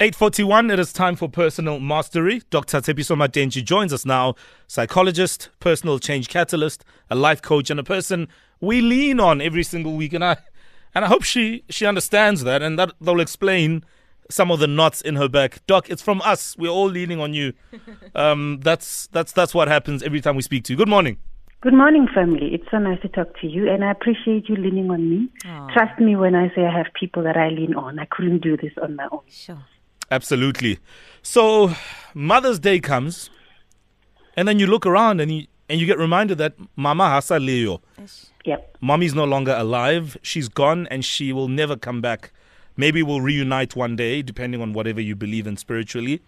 841, it is time for personal mastery. Dr. Tshepiso Matentjie joins us now, psychologist, personal change catalyst, a life coach, and a person we lean on every single week. And I and I hope she she understands that and that they'll explain some of the knots in her back. Doc, it's from us. We're all leaning on you. Um, that's that's that's what happens every time we speak to you. Good morning. Good morning, family. It's so nice to talk to you, and I appreciate you leaning on me. Aww. Trust me when I say I have people that I lean on. I couldn't do this on my own. Sure. Absolutely. So, Mother's Day comes, and then you look around and you and you get reminded that Mama Hasa Leo. Yep. Mommy's no longer alive. She's gone, and she will never come back. Maybe we'll reunite one day, depending on whatever you believe in spiritually.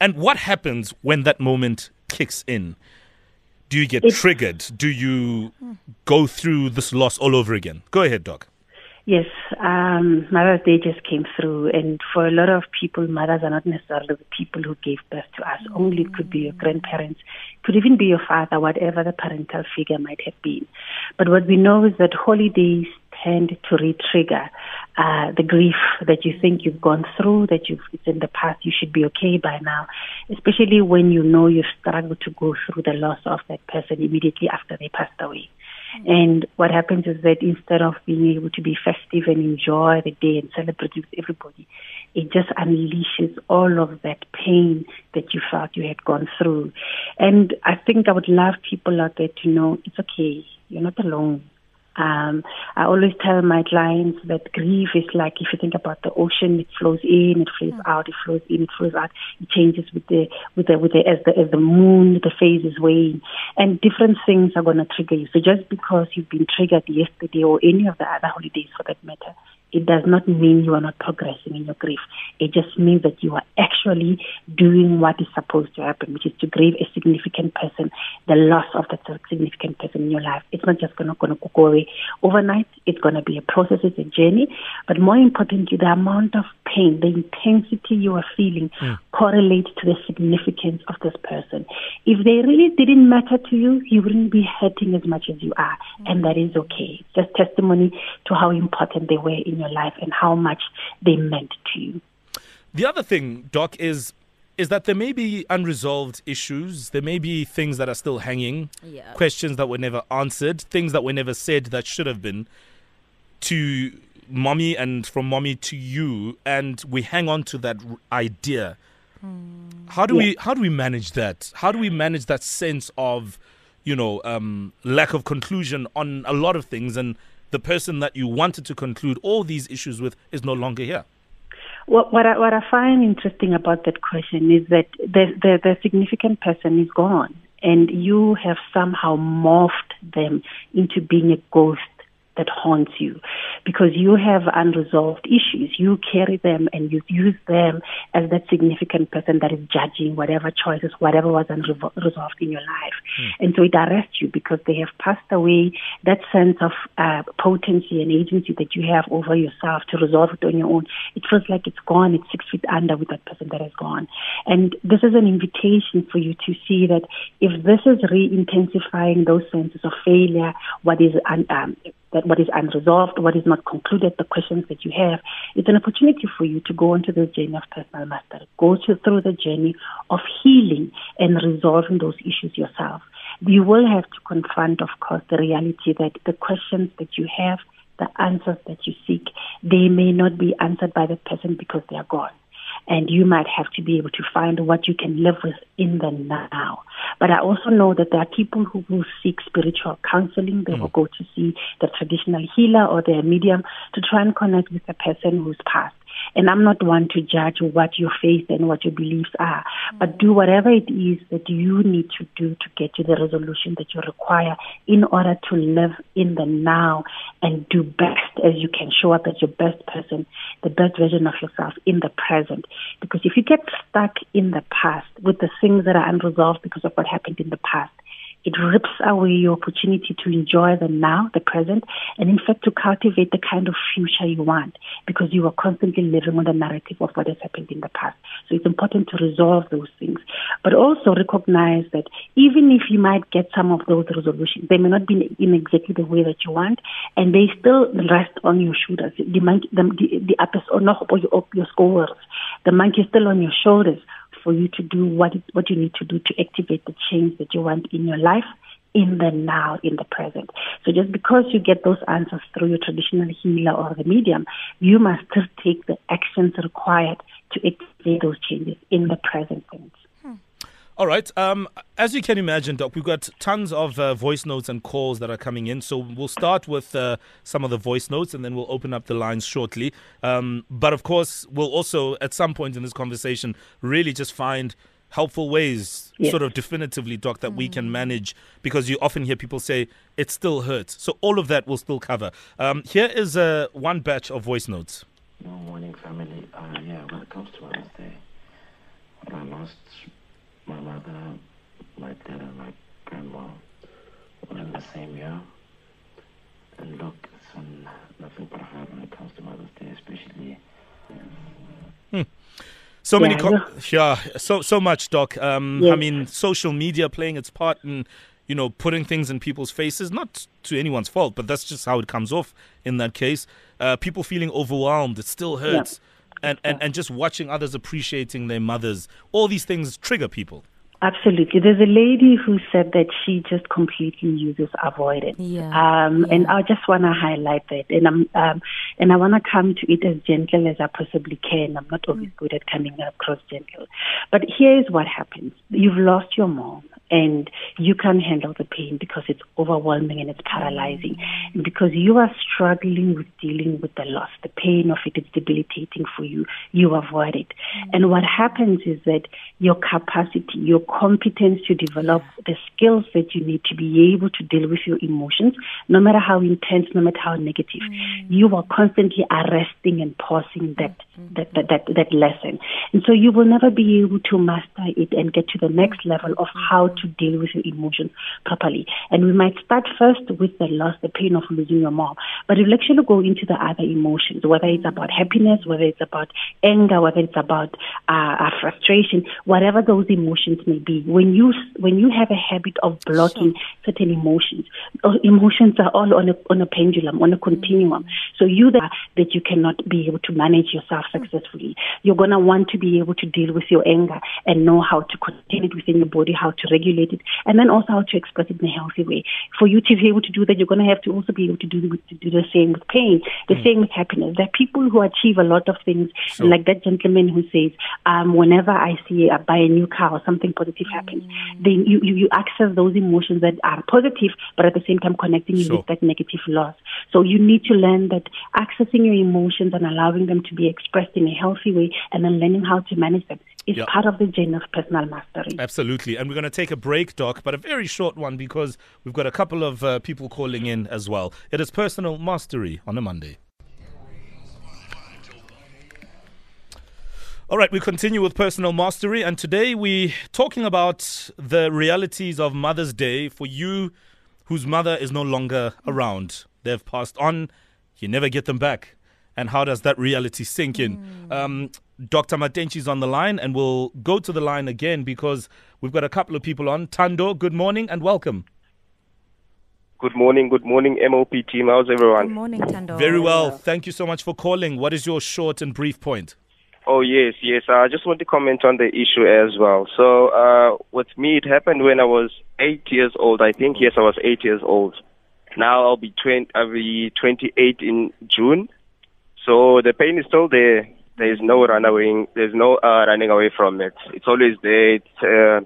And what happens when that moment kicks in? Do you get it's, triggered? Do you go through this loss all over again? Go ahead, Doc. Yes, um, Mother's Day just came through, and for a lot of people, mothers are not necessarily the people who gave birth to us. Mm-hmm. Only could be your grandparents, could even be your father, whatever the parental figure might have been. But what we know is that holidays tend to re-trigger uh, the grief that you think you've gone through, that you've it's in the past. You should be okay by now, especially when you know you've struggled to go through the loss of that person immediately after they passed away. And what happens is that instead of being able to be festive and enjoy the day and celebrate with everybody, it just unleashes all of that pain that you felt you had gone through. And I think I would love people out there to know it's okay. You're not alone. Um, I always tell my clients that grief is like if you think about the ocean, it flows in, it flows mm. out, it flows in, it flows out. It changes with the with the with the as the as the moon, the phases is wane, and different things are going to trigger you. So just because you've been triggered yesterday or any of the other holidays for that matter, it does not mean you are not progressing in your grief. It just means that you are actually doing what is supposed to happen, which is to grieve a significant person, the loss of that significant person in your life. It's not just going to go away overnight. It's going to be a process, it's a journey. But more importantly, the amount of pain, the intensity you are feeling mm. correlates to the significance of this person. If they really didn't matter to you, you wouldn't be hurting as much as you are. Mm. And that is okay. It's just testimony to how important they were in your your life and how much they meant to you. The other thing, Doc, is is that there may be unresolved issues. There may be things that are still hanging, yeah. questions that were never answered, things that were never said that should have been to mommy and from mommy to you, and we hang on to that idea. Hmm. How do yeah. we how do we manage that? How do we manage that sense of, you know, um, lack of conclusion on a lot of things and the person that you wanted to conclude all these issues with is no longer here? What, what, I, what I find interesting about that question is that the, the, the significant person is gone, and you have somehow morphed them into being a ghost that haunts you because you have unresolved issues. You carry them and you use them as that significant person that is judging whatever choices, whatever was unresolved in your life. Mm. And so it arrests you because they have passed away that sense of uh, potency and agency that you have over yourself to resolve it on your own. It feels like it's gone. It's six feet under with that person that has gone. And this is an invitation for you to see that if this is re-intensifying those senses of failure, what is un- um, that what is unresolved, what is not concluded, the questions that you have, it's an opportunity for you to go into the journey of personal mastery, go to, through the journey of healing and resolving those issues yourself. You will have to confront, of course, the reality that the questions that you have, the answers that you seek, they may not be answered by the person because they are gone and you might have to be able to find what you can live with in the now. But I also know that there are people who will seek spiritual counseling. They mm. will go to see the traditional healer or their medium to try and connect with the person who's passed. And I'm not one to judge what your faith and what your beliefs are, but do whatever it is that you need to do to get to the resolution that you require in order to live in the now and do best as you can show up as your best person, the best version of yourself in the present. Because if you get stuck in the past with the things that are unresolved because of what happened in the past, it rips away your opportunity to enjoy the now, the present, and in fact to cultivate the kind of future you want because you are constantly living on the narrative of what has happened in the past. So it's important to resolve those things, but also recognize that even if you might get some of those resolutions, they may not be in exactly the way that you want, and they still rest on your shoulders. The, monkey, the, the, the, your, your scores The monkey is still on your shoulders for you to do what, what you need to do to activate the change that you want in your life in the now, in the present. So just because you get those answers through your traditional healer or the medium, you must still take the actions required to activate those changes in the present tense. All right. Um, as you can imagine, Doc, we've got tons of uh, voice notes and calls that are coming in. So we'll start with uh, some of the voice notes and then we'll open up the lines shortly. Um, but of course, we'll also, at some point in this conversation, really just find helpful ways, yes. sort of definitively, Doc, that mm. we can manage because you often hear people say it still hurts. So all of that we'll still cover. Um, here is uh, one batch of voice notes. Good morning, family. Uh, yeah, when it comes to Mother's Day, I lost my mother, my dad, and my grandma were in the same year. And look, it's nothing but hard when it comes to Mother's Day, especially. Hmm. So many, co- yeah, so so much, Doc. Um, yes. I mean, social media playing its part in, you know, putting things in people's faces. Not to anyone's fault, but that's just how it comes off in that case. Uh, people feeling overwhelmed. It still hurts. Yeah and, and, and just watching others appreciating their mothers. All these things trigger people. Absolutely. There's a lady who said that she just completely uses avoidance. Yeah. Um, yeah. And I just want to highlight that. And I'm, um, and I want to come to it as gentle as I possibly can. I'm not always mm. good at coming across gentle. But here's what happens. You've lost your mom and you can't handle the pain because it's overwhelming and it's paralyzing. And because you are struggling with dealing with the loss, the pain of it is debilitating for you, you avoid it. Mm-hmm. And what happens is that your capacity, your competence to develop the skills that you need to be able to deal with your emotions, no matter how intense, no matter how negative, mm-hmm. you are constantly arresting and pausing that, mm-hmm. that, that, that, that lesson. And so you will never be able to master it and get to the next level of how to deal with your emotions properly. And we might start first with the loss, the pain of losing your mom, but we'll actually go into the other emotions, whether it's about happiness, whether it's about anger, whether it's about uh, uh, frustration, whatever those emotions may be. When you when you have a habit of blocking sure. certain emotions, emotions are all on a on a pendulum, on a continuum. So you that that you cannot be able to manage yourself successfully. You're gonna want to be able to deal with your anger and know how to contain it within your body, how to regulate regulate it, and then also how to express it in a healthy way. For you to be able to do that, you're going to have to also be able to do, to do the same with pain, the mm. same with happiness. There are people who achieve a lot of things, sure. like that gentleman who says, um, whenever I see I buy a new car or something positive happens, mm. then you, you, you access those emotions that are positive, but at the same time connecting sure. you with that negative loss. So you need to learn that accessing your emotions and allowing them to be expressed in a healthy way and then learning how to manage them is yep. part of the journey of personal mastery. Absolutely. And we're going to take a break, Doc, but a very short one because we've got a couple of uh, people calling in as well. It is personal mastery on a Monday. All right, we continue with personal mastery, and today we're talking about the realities of Mother's Day for you whose mother is no longer around. They've passed on, you never get them back. And how does that reality sink in? Mm. Um, Dr. Matentjie's on the line, and we'll go to the line again because we've got a couple of people on. Tando, good morning and welcome. Good morning, good morning, MOP team. How's everyone? Good morning, Tando. Very well. Thank you so much for calling. What is your short and brief point? Oh, yes, yes. I just want to comment on the issue as well. So, uh, with me, it happened when I was eight years old. I think, yes, I was eight years old. Now I'll be, 20, I'll be 28 in June. So the pain is still there there's no running. There's no uh, running away from it. It's always there. It's, uh,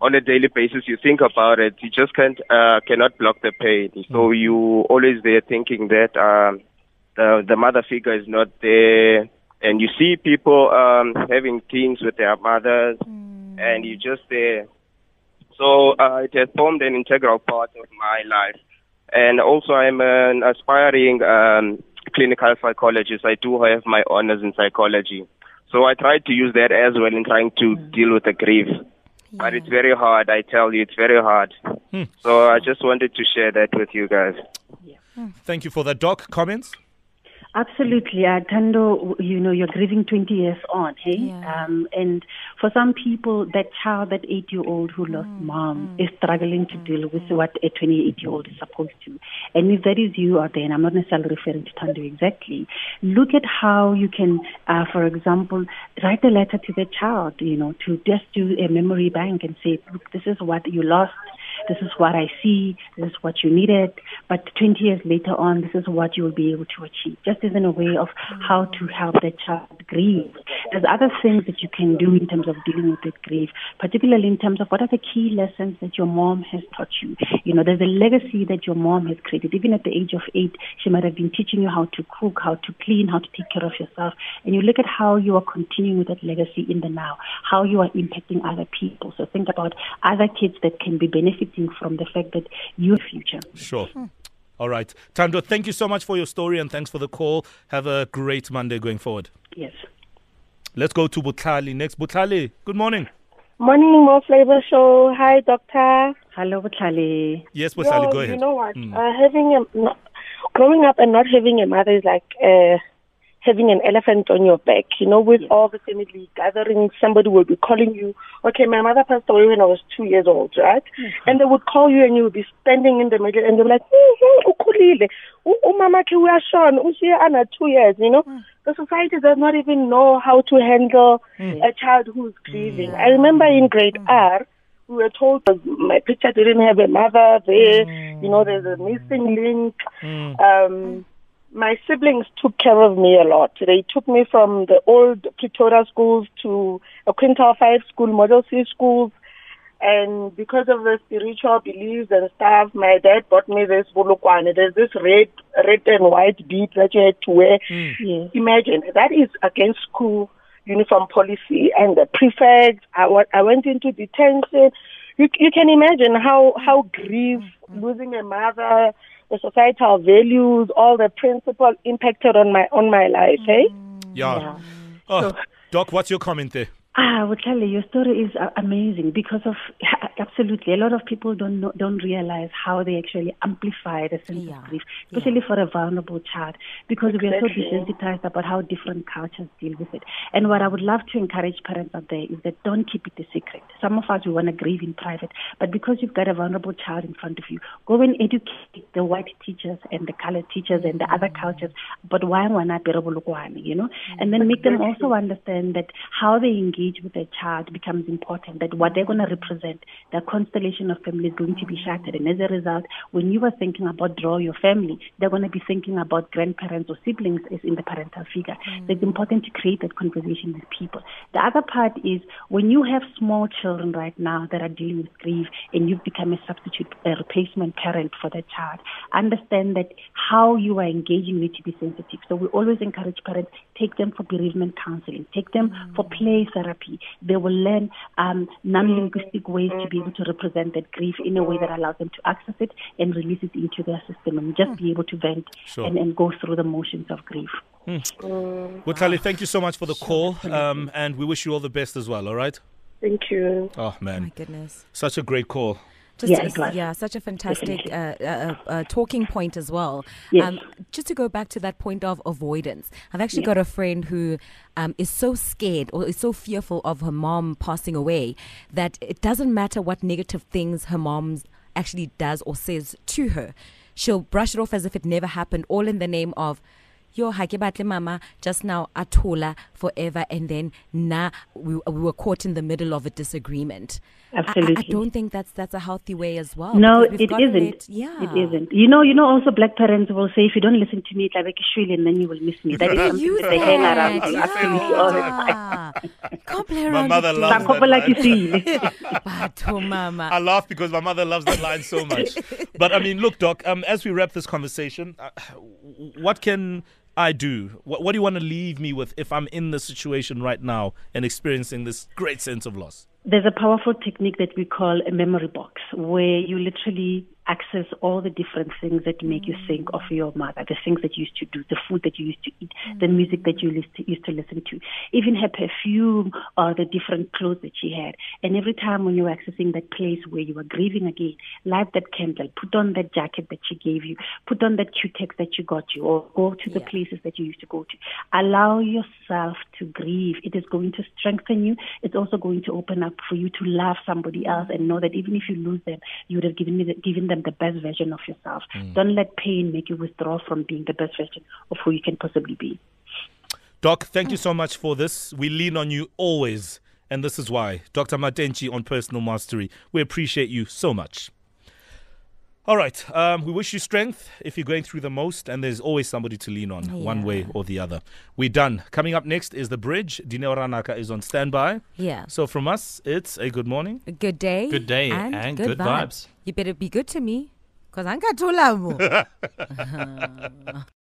on a daily basis, you think about it. You just can't uh, cannot block the pain. So mm. you always there thinking that um, the the mother figure is not there, and you see people um, having teens with their mothers, mm. and you just there. So uh, it has formed an integral part of my life, and also I'm an aspiring um, clinical psychologist. I do have my honors in psychology. So I try to use that as well in trying to mm. deal with the grief. Yeah. But it's very hard, I tell you, it's very hard. Hmm. So I just wanted to share that with you guys. Yeah. Thank you for that, Doc. Comments? Absolutely. Uh, Tando, you know, you're grieving 20 years on, hey? Yeah. Um, and for some people, that child, that eight year old who lost mm. mom, mm. is struggling to mm. deal with what a 28 year old is supposed to. And if that is you out there, and I'm not necessarily referring to Tando exactly, look at how you can, uh, for example, write a letter to the child, you know, to just do a memory bank and say, look, this is what you lost this is what I see, this is what you needed, but 20 years later on, this is what you will be able to achieve, just as in a way of how to help the child grieve. There's other things that you can do in terms of dealing with that grief, particularly in terms of what are the key lessons that your mom has taught you. You know, there's a legacy that your mom has created. Even at the age of eight, she might have been teaching you how to cook, how to clean, how to take care of yourself. And you look at how you are continuing with that legacy in the now, how you are impacting other people. So think about other kids that can be benefiting benefiting from the fact that your future. Sure. Hmm. All right. Tando, thank you so much for your story and thanks for the call. Have a great Monday going forward. Yes. Let's go to Butali next. Butali, good morning. Morning, More Flavor Show. Hi, Doctor. Hello, Butali. Yes, Butali, go ahead. You know what? Mm. Uh, having a, growing up and not having a mother is like uh, having an elephant on your back. You know, with yes. all the family gatherings, somebody will be calling you. Okay, my mother passed away when I was two years old, right? Mm-hmm. And they would call you, and you would be standing in the middle, and they'll be like, mm-hmm, ukhulile, umama ke uyashona, usiye ana two years. You know, mm. the society does not even know how to handle mm. a child who's grieving. Mm. I remember in grade mm. R we were told my picture didn't have a mother there. Mm. You know, there's a missing link. Mm. Um, my siblings took care of me a lot. They took me from the old Pretoria schools to a Quintile 5 school, Model C schools. And because of the spiritual beliefs and stuff, my dad bought me this bulukwane. There's this red, red and white bead that you had to wear. Mm. Yeah. Imagine that is against school uniform policy. And the prefect, I, I went into detention. You, you can imagine how how grief, mm. losing a mother, the societal values, all the principles impacted on my on my life. Hey, eh? yeah. yeah. Oh, so, Doc, what's your comment there? I would your story is amazing because of absolutely a lot of people don't know, don't realize how they actually amplify the sense yeah. of grief, especially yeah. for a vulnerable child, because exactly. we are so desensitized about how different cultures deal with it. And what I would love to encourage parents out there is that don't keep it a secret. Some of us we want to grieve in private, but because you've got a vulnerable child in front of you, go and educate the white teachers and the colored teachers and the other mm. cultures. But why wanna you know, and then make them also understand that how they engage engage with a child becomes important, that what they're going to represent, the constellation of family is going to be shattered. And as a result, when you are thinking about draw your family, they're going to be thinking about grandparents or siblings as in the parental figure. Mm. So it's important to create that conversation with people. The other part is when you have small children right now that are dealing with grief and you've become a substitute, a replacement parent for that child, understand that how you are engaging need to be sensitive. So we always encourage parents, take them for bereavement counseling, take them mm. for play therapy therapy, they will learn um, non-linguistic ways to be able to represent that grief in a way that allows them to access it and release it into their system and just be able to vent sure. and, and go through the motions of grief. Hmm. Butali, thank you so much for the call, um, and we wish you all the best as well. All right. Thank you. Oh man, my goodness, such a great call. Just yeah, yeah, such a fantastic uh, uh, uh, talking point as well. Yes. Um, just to go back to that point of avoidance, I've actually got a friend who um, is so scared or is so fearful of her mom passing away that it doesn't matter what negative things her mom actually does or says to her. She'll brush it off as if it never happened, all in the name of yo ha ke batle mama just now athola forever and then na we, we were caught in the middle of a disagreement. Absolutely I, I, don't think that's that's a healthy way as well no it isn't. yeah. It isn't. You know you know also black parents will say if you don't listen to me it's like and then you will miss me. That is something that they hang around yeah. absolutely all the time. My mother loves that line. I laugh because my mother loves that line so much. But I mean look doc um, as we wrap this conversation uh, what can I do? What, what do you want to leave me with if I'm in the situation right now and experiencing this great sense of loss? There's a powerful technique that we call a memory box, where you literally access all the different things that make you think of your mother, the things that you used to do, the food that you used to eat, mm. the music that you used to listen to, even her perfume or the different clothes that she had. And every time when you were accessing that place where you were grieving again, light that candle, put on that jacket that she gave you, put on that Q-tex that you got you, or go to the yeah. places that you used to go to. Allow yourself to grieve. It is going to strengthen you. It's also going to open up for you to love somebody else and know that even if you lose them, you would have given me the, given them the best version of yourself. Mm. Don't let pain make you withdraw from being the best version of who you can possibly be. Doc, thank you so much for this. We lean on you always, and this is why. Dr. Matentjie on Personal Mastery. We appreciate you so much. All right. Um, we wish you strength if you're going through the most, and there's always somebody to lean on, yeah. one way or the other. We're done. Coming up next is The Bridge. Dineo Ranaka is on standby. Yeah. So from us, it's a good morning. A good day. Good day and, and good, good vibes. vibes. You better be good to me, because I got to love